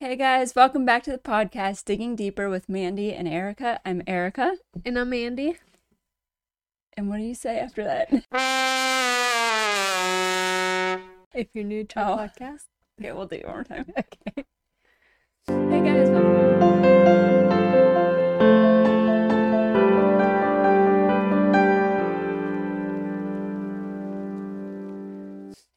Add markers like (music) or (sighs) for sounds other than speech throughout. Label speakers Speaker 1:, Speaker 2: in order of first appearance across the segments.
Speaker 1: Hey guys, welcome back to the podcast Digging Deeper with Mandy and Erica. I'm Erica.
Speaker 2: And I'm Mandy.
Speaker 1: And what do you say after that?
Speaker 2: If you're new to
Speaker 1: Oh.
Speaker 2: our podcast.
Speaker 1: Okay, we'll do it one more time. (laughs)
Speaker 2: Okay.
Speaker 1: Hey guys,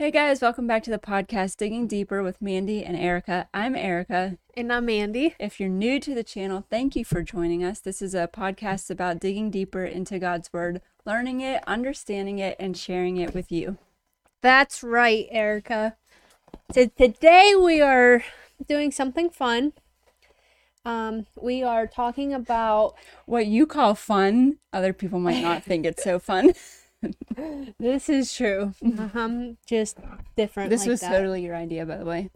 Speaker 1: Hey guys, welcome back to the podcast Digging Deeper with Mandy and Erica. I'm Erica.
Speaker 2: And I'm Mandy.
Speaker 1: If you're new to the channel, thank you for joining us. This is a podcast about digging deeper into God's Word, learning it, understanding it, and sharing it with you.
Speaker 2: That's right, Erica. So today we are doing something fun. Um, we are talking about
Speaker 1: What you call fun, other people might not think it's so fun. (laughs) (laughs)
Speaker 2: this is true. Um, (laughs) just different.
Speaker 1: this
Speaker 2: like
Speaker 1: was
Speaker 2: that.
Speaker 1: totally your idea, by the way.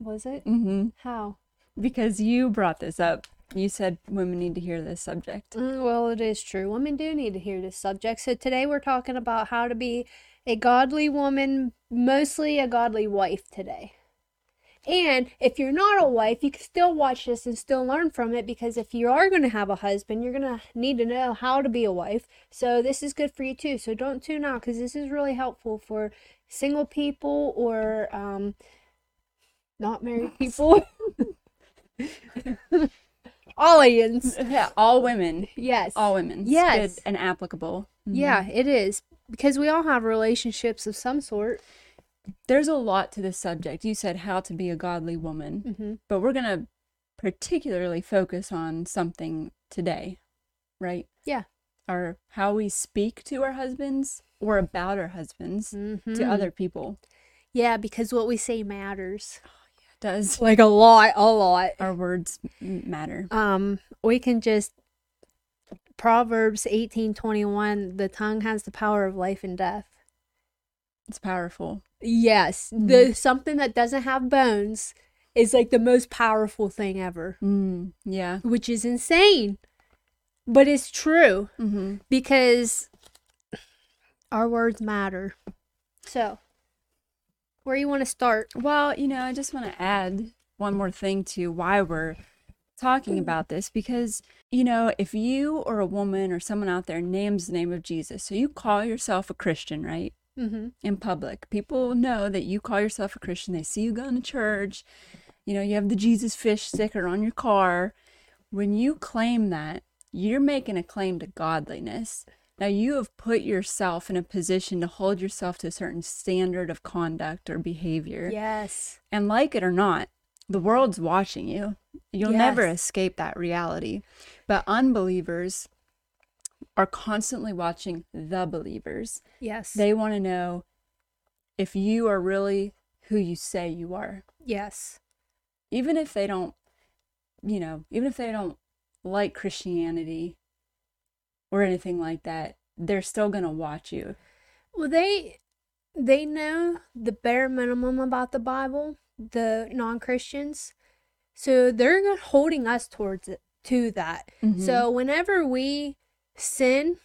Speaker 2: Was it?
Speaker 1: hmm
Speaker 2: How?
Speaker 1: Because you brought this up. You said women need to hear this subject.
Speaker 2: Mm, well, it is true. Women do need to hear this subject. So today we're talking about how to be a godly woman, mostly a godly wife today. And if you're not a wife, you can still watch this and still learn from it because if you are going to have a husband, you're going to need to know how to be a wife. So this is good for you too. So don't tune out because this is really helpful for single people or um, not married people. (laughs) Audience. (laughs)
Speaker 1: Yeah, all women.
Speaker 2: Yes.
Speaker 1: All women.
Speaker 2: Yes.
Speaker 1: good and applicable. Mhm.
Speaker 2: Yeah, it is. Because we all have relationships of some sort.
Speaker 1: There's a lot to this subject. You said how to be a godly woman.
Speaker 2: Mm-hmm.
Speaker 1: but we're going to particularly focus on something today, right?
Speaker 2: Yeah.
Speaker 1: Our how we speak to our husbands or about our husbands
Speaker 2: Mm-hmm.
Speaker 1: to other people
Speaker 2: Yeah, because what we say matters. (sighs)
Speaker 1: does
Speaker 2: Like a lot, a lot.
Speaker 1: our words matter.
Speaker 2: Um, we can just Proverbs eighteen twenty one, the tongue has the power of life and death.
Speaker 1: It's powerful.
Speaker 2: Yes. The something that doesn't have bones is like the most powerful thing ever.
Speaker 1: Mm, yeah.
Speaker 2: Which is insane. But it's true.
Speaker 1: hmm
Speaker 2: because our words matter. So, where you want to start?
Speaker 1: Well, you know, I just want to add one more thing to why we're talking about this because, you know, if you or a woman or someone out there names the name of Jesus, so you call yourself a Christian, right?
Speaker 2: Mm-hmm.
Speaker 1: in public. People know that you call yourself a Christian. They see you going to church. You know, you have the Jesus fish sticker on your car. When you claim that, you're making a claim to godliness. Now, you have put yourself in a position to hold yourself to a certain standard of conduct or behavior.
Speaker 2: Yes.
Speaker 1: And like it or not, the world's watching you. You'll never escape that reality. But unbelievers are constantly watching the believers.
Speaker 2: Yes.
Speaker 1: They want to know if you are really who you say you are.
Speaker 2: yes.
Speaker 1: Even if they don't, you know, even if they don't like Christianity or anything like that, they're still going to watch you.
Speaker 2: Well, they they know the bare minimum about the Bible, the non-Christians. So they're holding us towards it to that.
Speaker 1: Mhm.
Speaker 2: So whenever we sin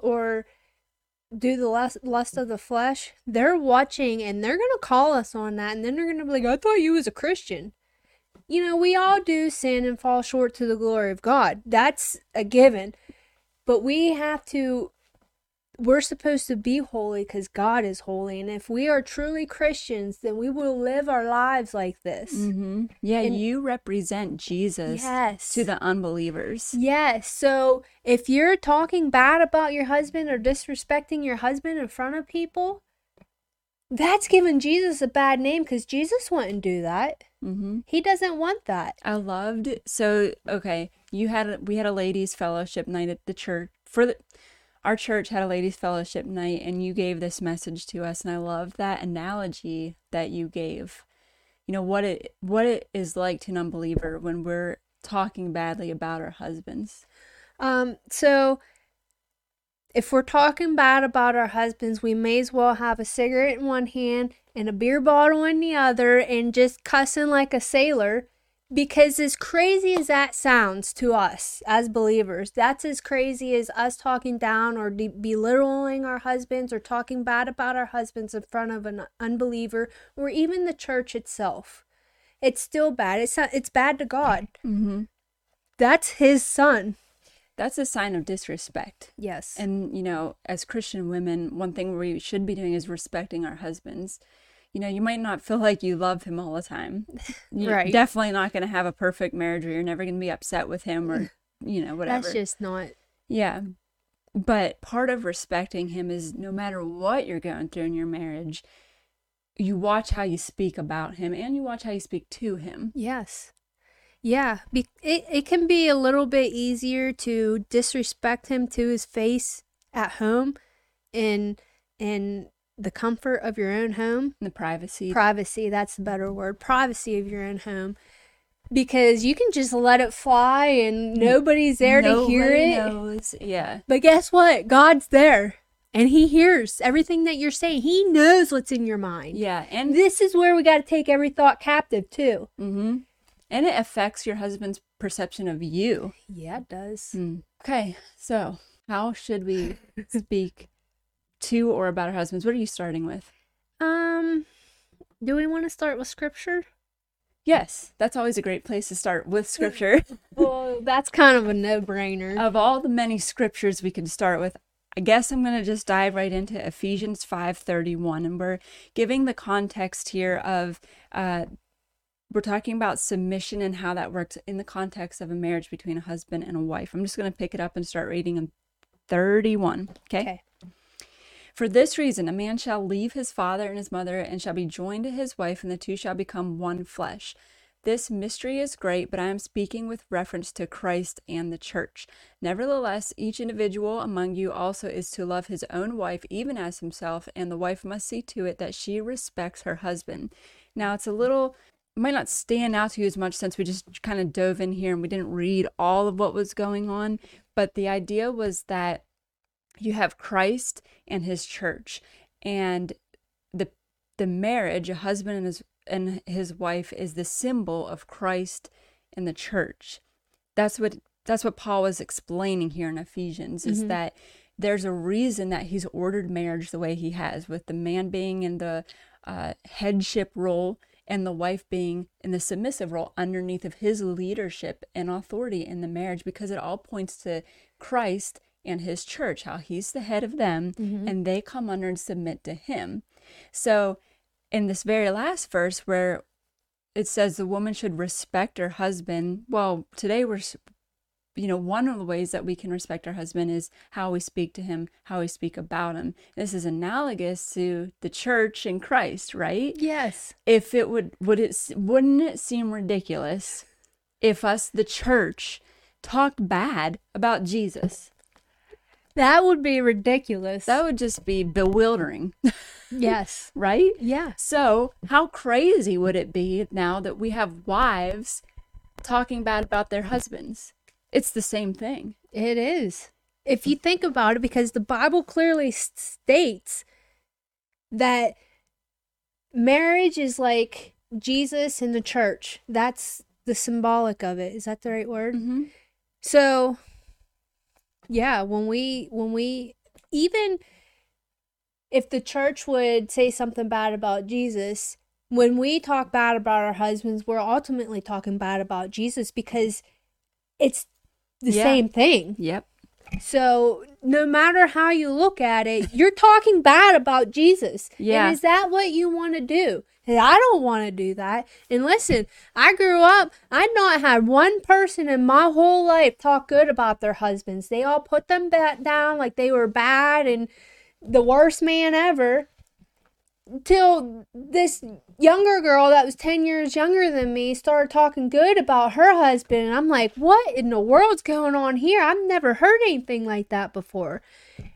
Speaker 2: or do the lust, lust of the flesh, they're watching and they're going to call us on that. And then they're going to be like, I thought you was a Christian. You know, we all do sin and fall short to the glory of God. That's a given. But we have to, we're supposed to be holy because God is holy. And if we are truly Christians, then we will live our lives like this.
Speaker 1: Mhm. Yeah,
Speaker 2: And-
Speaker 1: you represent Jesus
Speaker 2: Yes.
Speaker 1: to the unbelievers.
Speaker 2: Yes. So if you're talking bad about your husband or disrespecting your husband in front of people, that's giving Jesus a bad name because Jesus wouldn't do that.
Speaker 1: hmm
Speaker 2: He doesn't want that.
Speaker 1: I loved so okay. You had we had a ladies fellowship night at the church for the our church had a ladies fellowship night and you gave this message to us and I loved that analogy that you gave. You know what it what it is like to an unbeliever when we're talking badly about our husbands.
Speaker 2: Um, so if we're talking bad about our husbands, we may as well have a cigarette in one hand and a beer bottle in the other and just cussing like a sailor. Because as crazy as that sounds to us as believers, that's as crazy as us talking down or de- belittling our husbands or talking bad about our husbands in front of an unbeliever or even the church itself. it's still bad. It's not, it's bad to God.
Speaker 1: Mm-hmm.
Speaker 2: That's his son.
Speaker 1: That's a sign of disrespect.
Speaker 2: Yes.
Speaker 1: And, you know, as Christian women, one thing we should be doing is respecting our husbands. You know, you might not feel like you love him all the time. (laughs) You're
Speaker 2: Right.
Speaker 1: definitely not going to have a perfect marriage or you're never going to be upset with him or, (laughs) you know, whatever.
Speaker 2: That's just not.
Speaker 1: Yeah. But part of respecting him is no matter what you're going through in your marriage, you watch how you speak about him and you watch how you speak to him.
Speaker 2: Yes. Yeah. Be- it, it can be a little bit easier to disrespect him to his face at home and in the comfort of your own home.
Speaker 1: The privacy.
Speaker 2: Privacy, that's the better word. Privacy of your own home. Because you can just let it fly and nobody's there to hear it.
Speaker 1: knows. Yeah.
Speaker 2: But guess what? God's there. And he hears everything that you're saying. He knows what's in your mind.
Speaker 1: Yeah. And
Speaker 2: And this is where we got to take every thought captive, too.
Speaker 1: Mm-hmm. And it affects your husband's perception of you.
Speaker 2: Yeah, it does.
Speaker 1: Mm. Okay. So, how should we (laughs) speak to or about our husbands? What are you starting with?
Speaker 2: Um, do we want to start with scripture?
Speaker 1: Yes, that's always a great place to start with scripture. (laughs)
Speaker 2: Well, that's kind of a no-brainer.
Speaker 1: of all the many scriptures we could start with, I guess I'm going to just dive right into Ephesians 5:31 and we're giving the context here of uh we're talking about submission and how that works in the context of a marriage between a husband and a wife. I'm just going to pick it up and start reading in 31, okay?
Speaker 2: okay.
Speaker 1: For this reason, a man shall leave his father and his mother and shall be joined to his wife, and the two shall become one flesh. This mystery is great, but I am speaking with reference to Christ and the church. Nevertheless, each individual among you also is to love his own wife even as himself, and the wife must see to it that she respects her husband. Now, it's a little it might not stand out to you as much since we just kind of dove in here and we didn't read all of what was going on, but the idea was that you have Christ and his church and the the marriage a husband and his and his wife is the symbol of Christ and the church. That's what that's what Paul was explaining here in Ephesians is that there's a reason that he's ordered marriage the way he has with the man being in the uh, headship role and the wife being in the submissive role underneath of his leadership and authority in the marriage because it all points to Christ and his church, how he's the head of them mm-hmm. and they come under and submit to him. So, in this very last verse where it says the woman should respect her husband, well, today we're, you know, one of the ways that we can respect our husband is how we speak to him, how we speak about him. This is analogous to the church and Christ, right?
Speaker 2: Yes.
Speaker 1: if it would would it wouldn't it seem ridiculous if us the church talked bad about Jesus
Speaker 2: That would be ridiculous.
Speaker 1: that would just be bewildering (laughs)
Speaker 2: yes.
Speaker 1: right
Speaker 2: Yeah.
Speaker 1: so how crazy would it be now that we have wives talking bad about their husbands it's the same thing
Speaker 2: It is. If you think about it, because the Bible clearly states that marriage is like Jesus in the church. That's the symbolic of it. Is that the right word?
Speaker 1: mm-hmm.
Speaker 2: So, yeah, when we, when we, even if the church would say something bad about Jesus, when we talk bad about our husbands, we're ultimately talking bad about Jesus because it's the
Speaker 1: Yeah.
Speaker 2: same thing.
Speaker 1: yep
Speaker 2: So, no matter how you look at it, you're talking bad about Jesus.
Speaker 1: Yeah.
Speaker 2: And is that what you want to do? I don't want to do that. And listen, I grew up, I not had one person in my whole life talk good about their husbands. They all put them back down like they were bad and the worst man ever. Till this younger girl that was 10 years younger than me started talking good about her husband. And I'm like, what in the world's going on here? I've never heard anything like that before.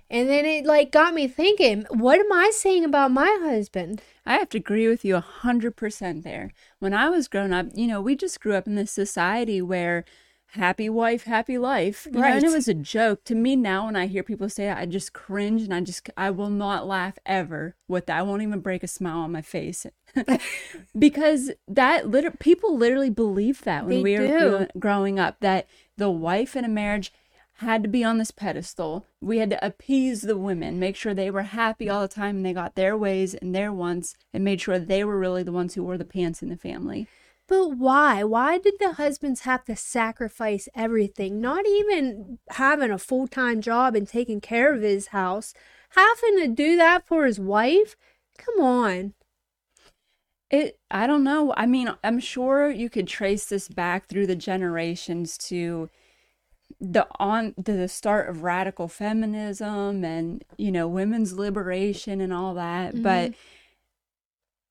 Speaker 2: And then it like got me thinking, what am I saying about my husband?
Speaker 1: I have to agree with you a hundred percent there. When I was growing up, you know, we just grew up in this society where happy wife, happy life. You know, and it was a joke. To me now when I hear people say it, I just cringe and I just I will not laugh ever with that. I won't even break a smile on my face. (laughs) because that liter- people literally believe that when
Speaker 2: They
Speaker 1: we were
Speaker 2: do.
Speaker 1: grow- growing up that the wife in a marriage had to be on this pedestal. We had to appease the women, make sure they were happy all the time and they got their ways and their wants and made sure they were really the ones who wore the pants in the family.
Speaker 2: But why? Why did the husbands have to sacrifice everything? Not even having a full time job and taking care of his house, having to do that for his wife? Come on.
Speaker 1: It I don't know. I mean, I'm sure you could trace this back through the generations to the on the start of radical feminism and you know women's liberation and all that mm-hmm. but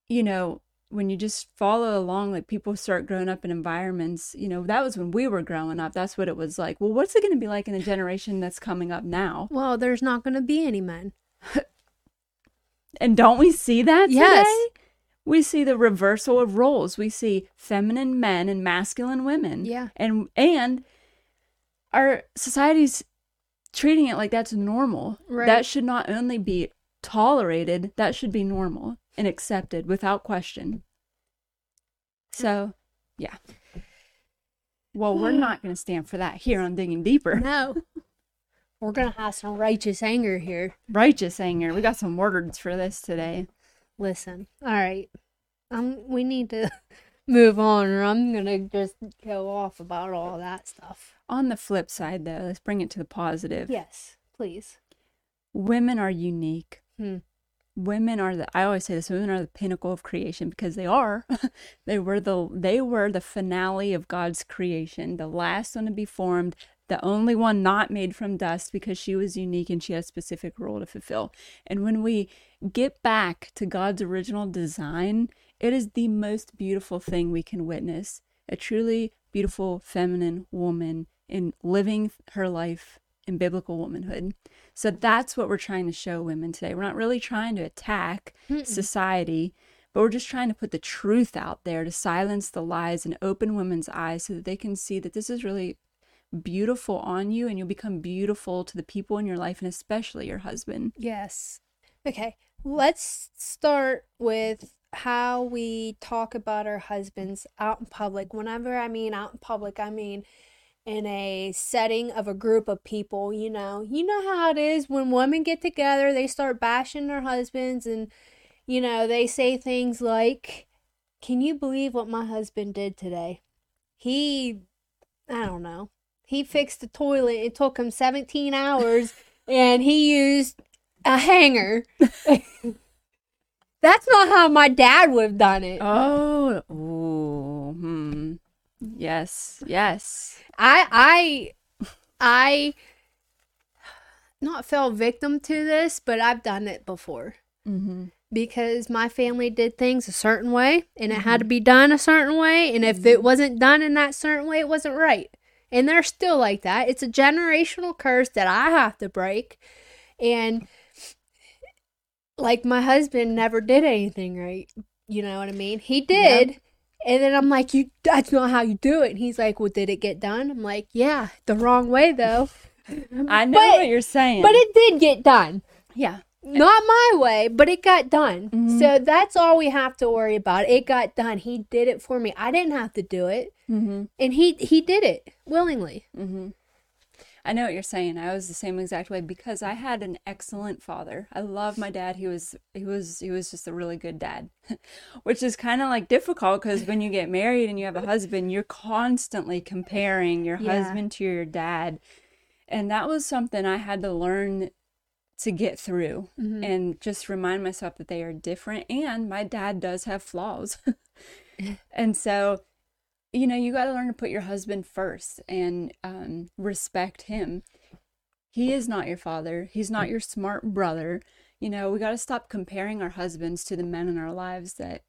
Speaker 1: you know when you just follow along like people start growing up in environments you know that was when we were growing up. That's what it was like. Well what's it going to be like in the generation that's coming up now?
Speaker 2: Well there's not going to be any men. (laughs)
Speaker 1: And don't we see that yes. Today? we see the reversal of roles. We see feminine men and masculine women.
Speaker 2: Yeah.
Speaker 1: And and our society's treating it like that's normal. Right. That should not only be tolerated, that should be normal and accepted without question. So, yeah. Well, we're (sighs) not going to stand for that here on Digging Deeper.
Speaker 2: No. (laughs) We're going to have some righteous anger here.
Speaker 1: Righteous anger. We got some words for this today.
Speaker 2: Listen. All right. Um we need to (laughs) move on or I'm going to just go off about all that stuff.
Speaker 1: On the flip side, though, let's bring it to the positive.
Speaker 2: Yes, please.
Speaker 1: Women are unique. Hmm. Women are the I always say this, women are the pinnacle of creation because they are. (laughs) they were the they were the finale of God's creation, the last one to be formed, the only one not made from dust because she was unique and she had a specific role to fulfill. And when we get back to God's original design, it is the most beautiful thing we can witness. A truly beautiful feminine woman in living her life in biblical womanhood. So that's what we're trying to show women today. We're not really trying to attack Mm-mm. society, but we're just trying to put the truth out there to silence the lies and open women's eyes so that they can see that this is really beautiful on you and you'll become beautiful to the people in your life and especially your husband.
Speaker 2: Yes. Okay. Let's start with how we talk about our husbands out in public. Whenever I mean out in public, I mean in a setting of a group of people, you know. You know how it is when women get together, they start bashing their husbands and you know, they say things like, "Can you believe what my husband did today? He I don't know. He fixed the toilet. It took him 17 hours (laughs) and he used a hanger." (laughs) That's not how my dad would have done it.
Speaker 1: Oh, ooh, hmm. Yes, yes.
Speaker 2: I I I not fell victim to this, but I've done it before. Mm-hmm. Because my family did things a certain way and it mm-hmm. had to mm-hmm. be done a certain way. And if mm-hmm. it wasn't done in that certain way, it wasn't right. And they're still like that. It's a generational curse that I have to break. And like my husband never did anything right. You know what I mean? He did. Yep. And then I'm like, "You that's not how you do it." And he's like, "Well, did it get done?" I'm like, "Yeah, the wrong way though." (laughs)
Speaker 1: I know but, what you're saying.
Speaker 2: But it did get done.
Speaker 1: Yeah.
Speaker 2: Not my way, but it got done. Mm-hmm. So that's all we have to worry about. It got done. He did it for me. I didn't have to do it. Mm-hmm. And he he did it willingly.
Speaker 1: Mm-hmm. I know what you're saying. I was the same exact way because I had an excellent father. I love my dad. He was he was he was just a really good dad. (laughs) Which is kind of like difficult cuz when you get married and you have a husband, you're constantly comparing your yeah. husband to your dad. And that was something I had to learn to get through mm-hmm. and just remind myself that they are different and my dad does have flaws. (laughs) and so you know, you got to learn to put your husband first and um, respect him. He is not your father. He's not your smart brother. You know, we got to stop comparing our husbands to the men in our lives that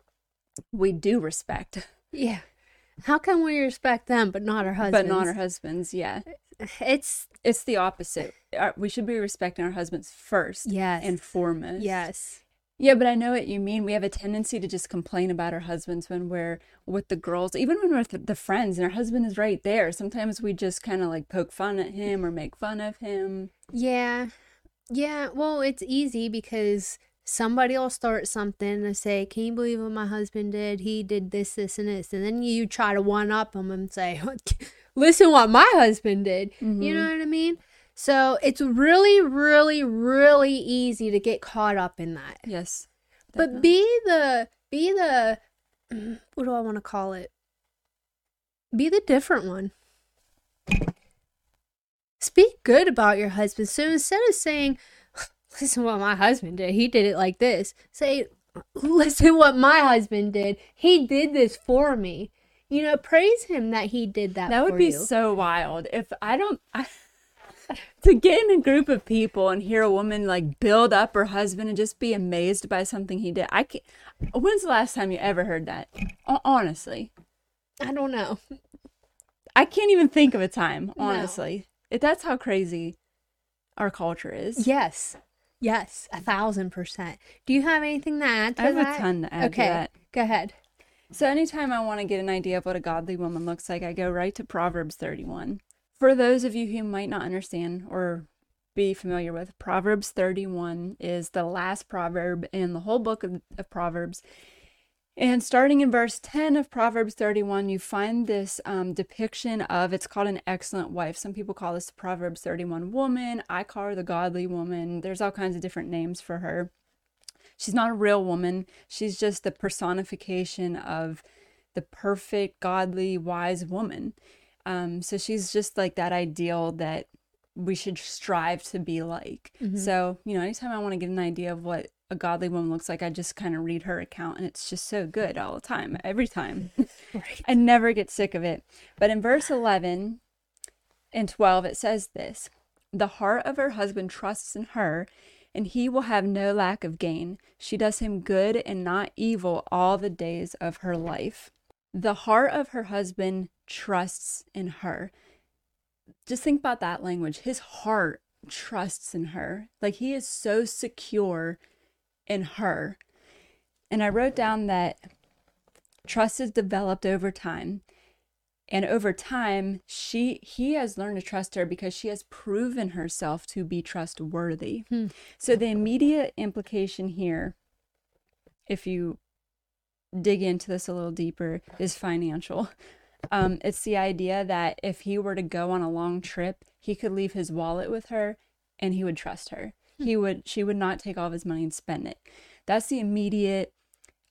Speaker 1: we do respect.
Speaker 2: Yeah. How can we respect them but not our husbands?
Speaker 1: But not our husbands, yeah.
Speaker 2: It's
Speaker 1: it's the opposite. We should be respecting our husbands first,
Speaker 2: yes,
Speaker 1: and foremost.
Speaker 2: Yes.
Speaker 1: Yeah, but I know what you mean. We have a tendency to just complain about our husbands when we're with the girls, even when we're with the friends and our husband is right there. Sometimes we just kind of like poke fun at him or make fun of him.
Speaker 2: Yeah. Yeah. Well, it's easy because somebody will start something and say, Can you believe what my husband did? He did this, this, and this. And then you try to one up them and say, (laughs) Listen what my husband did. Mm-hmm. You know what I mean? So it's really, really, really easy to get caught up in that.
Speaker 1: Yes.
Speaker 2: Definitely. But be the be the (clears throat) what do I want to call it? Be the different one. Speak good about your husband. So instead of saying, (laughs) listen what my husband did, he did it like this, say, (laughs) listen what my husband did. He did this for me. You know, praise him that he did that.
Speaker 1: That would be
Speaker 2: you.
Speaker 1: so wild if I don't. (laughs) I, to get in a group of people and hear a woman like build up her husband and just be amazed by something he did. I can't. When's the last time you ever heard that? Ho- Honestly,
Speaker 2: I don't know.
Speaker 1: I can't even think of a time. Honestly, If that's how crazy our culture is.
Speaker 2: Yes. Yes, a thousand percent. Do you have anything to add to that?
Speaker 1: I have
Speaker 2: that?
Speaker 1: a ton to add
Speaker 2: okay,
Speaker 1: to that.
Speaker 2: go ahead.
Speaker 1: So anytime I want to get an idea of what a godly woman looks like, I go right to Proverbs 31. For those of you who might not understand or be familiar with, Proverbs 31 is the last proverb in the whole book of, of Proverbs. And starting in verse 10 of Proverbs 31, you find this um, depiction of it's called an excellent wife. Some people call this the Proverbs 31 woman. I call her the godly woman. There's all kinds of different names for her. She's not a real woman. She's just the personification of the perfect, godly, wise woman. Um, so she's just like that ideal that we should strive to be like. So, you know, anytime I want to get an idea of what a godly woman looks like, I just kind of read her account and it's just so good all the time, every time. (laughs)
Speaker 2: Right.
Speaker 1: I never get sick of it. But in verse 11 and 12, it says this The heart of her husband trusts in her, and he will have no lack of gain. She does him good and not evil all the days of her life. The heart of her husband trusts in her. Just think about that language. His heart trusts in her. Like he is so secure in her. And I wrote down that trust is developed over time and over time she he has learned to trust her because she has proven herself to be trustworthy
Speaker 2: Hmm.
Speaker 1: so the immediate implication here if you dig into this a little deeper is financial um, it's the idea that if he were to go on a long trip he could leave his wallet with her and he would trust her he would she would not take all of his money and spend it that's the immediate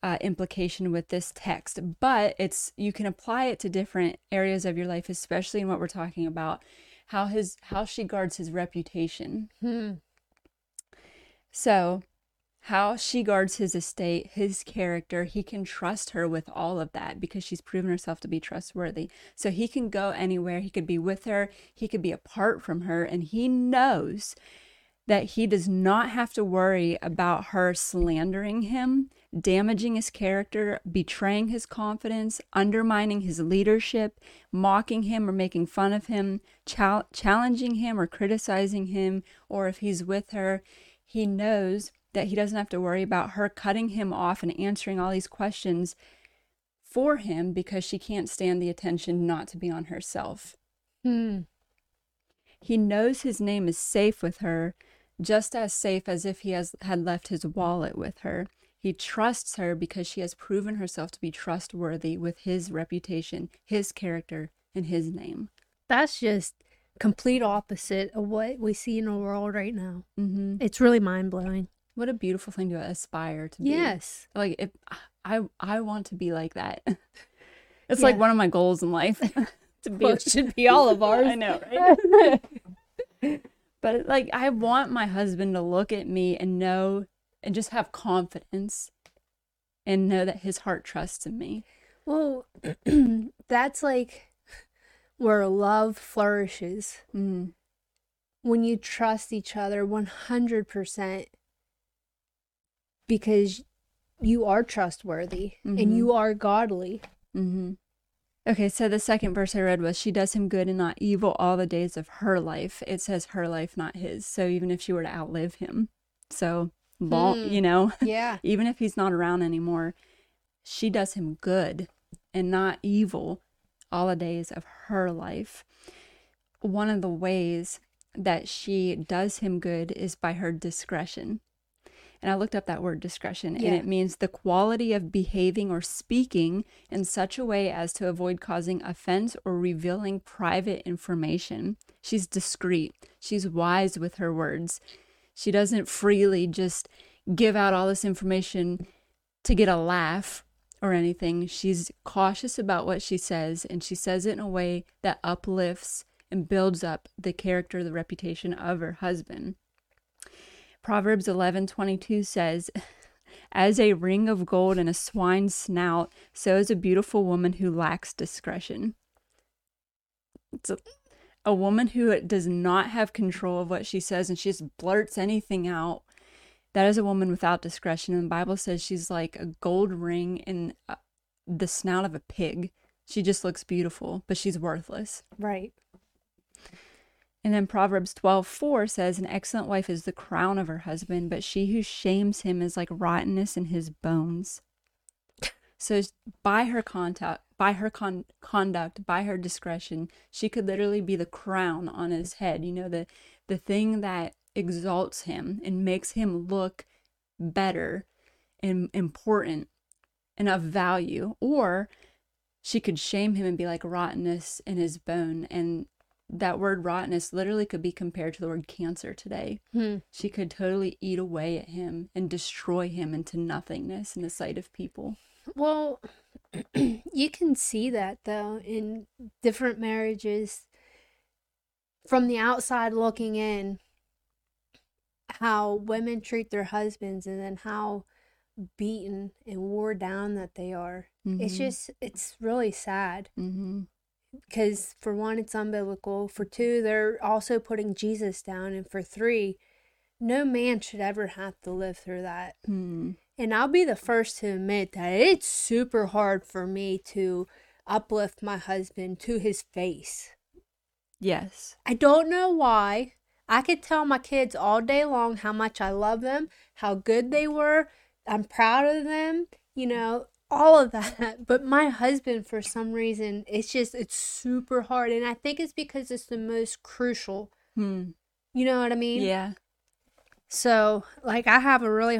Speaker 1: uh, implication with this text, but it's you can apply it to different areas of your life, especially in what we're talking about, how his how she guards his reputation.
Speaker 2: Hmm.
Speaker 1: So, how she guards his estate, his character, he can trust her with all of that because she's proven herself to be trustworthy. So he can go anywhere, he could be with her, he could be apart from her, and he knows that he does not have to worry about her slandering him, damaging his character, betraying his confidence, undermining his leadership, mocking him or making fun of him, chal- challenging him or criticizing him, or if he's with her, he knows that he doesn't have to worry about her cutting him off and answering all these questions for him because she can't stand the attention not to be on herself.
Speaker 2: Hmm.
Speaker 1: He knows his name is safe with her, just as safe as if he has had left his wallet with her. He trusts her because she has proven herself to be trustworthy with his reputation, his character, and his name.
Speaker 2: That's just complete opposite of what we see in the world right now.
Speaker 1: hmm
Speaker 2: It's really mind blowing.
Speaker 1: What a beautiful thing to aspire to be.
Speaker 2: Yes.
Speaker 1: Like if I I want to be like that. (laughs) It's like one of my goals in life (laughs) to be.
Speaker 2: Well, (laughs) it should be all of ours.
Speaker 1: I know, right? but like I want my husband to look at me and know and just have confidence and know that his heart trusts in me.
Speaker 2: Well, (clears throat) that's like where love flourishes
Speaker 1: Mm.
Speaker 2: when you trust each other 100% because you are trustworthy
Speaker 1: Mhm.
Speaker 2: and you are godly.
Speaker 1: hmm Okay, so the second verse I read was she does him good and not evil all the days of her life. It says her life, not his. So even if she were to outlive him, so long,
Speaker 2: Hmm.
Speaker 1: you know, (laughs)
Speaker 2: Yeah.
Speaker 1: even if he's not around anymore, she does him good and not evil all the days of her life. One of the ways that she does him good is by her discretion. And I looked up that word discretion,
Speaker 2: Yeah.
Speaker 1: and it means the quality of behaving or speaking in such a way as to avoid causing offense or revealing private information. She's discreet, she's wise with her words. She doesn't freely just give out all this information to get a laugh or anything. She's cautious about what she says, and she says it in a way that uplifts and builds up the character, the reputation of her husband. Proverbs 11:22 says, "As a ring of gold in a swine's snout, so is a beautiful woman who lacks discretion." It's a, a woman who does not have control of what she says and she just blurts anything out. That is a woman without discretion. And the Bible says she's like a gold ring in uh, the snout of a pig. She just looks beautiful, but she's worthless.
Speaker 2: Right.
Speaker 1: And then Proverbs 12, 4 says, An excellent wife is the crown of her husband, but she who shames him is like rottenness in his bones. So by her contact, by her con- conduct, by her discretion, she could literally be the crown on his head. You know, the the thing that exalts him and makes him look better and important and of value. Or she could shame him and be like rottenness in his bone. And that word rottenness literally could be compared to the word cancer today.
Speaker 2: Hmm.
Speaker 1: She could totally eat away at him and destroy him into nothingness in the sight of people.
Speaker 2: Well, (clears throat) you can see that though in different marriages from the outside looking in how women treat their husbands and then how beaten and wore down that they are. It's
Speaker 1: Mhm.
Speaker 2: just it's really sad
Speaker 1: Mm-hmm.
Speaker 2: Because for one it's unbiblical, for two they're also putting Jesus down and for three no man should ever have to live through that.
Speaker 1: Mm.
Speaker 2: And I'll be the first to admit that it's super hard for me to uplift my husband to his face.
Speaker 1: Yes.
Speaker 2: I don't know why. I could tell my kids all day long how much I love them, how good they were. I'm proud of them, you know, all of that. But my husband, for some reason, it's just, it's super hard. And I think it's because it's the most crucial.
Speaker 1: Hmm.
Speaker 2: You know what I mean?
Speaker 1: Yeah.
Speaker 2: So, like, I have a really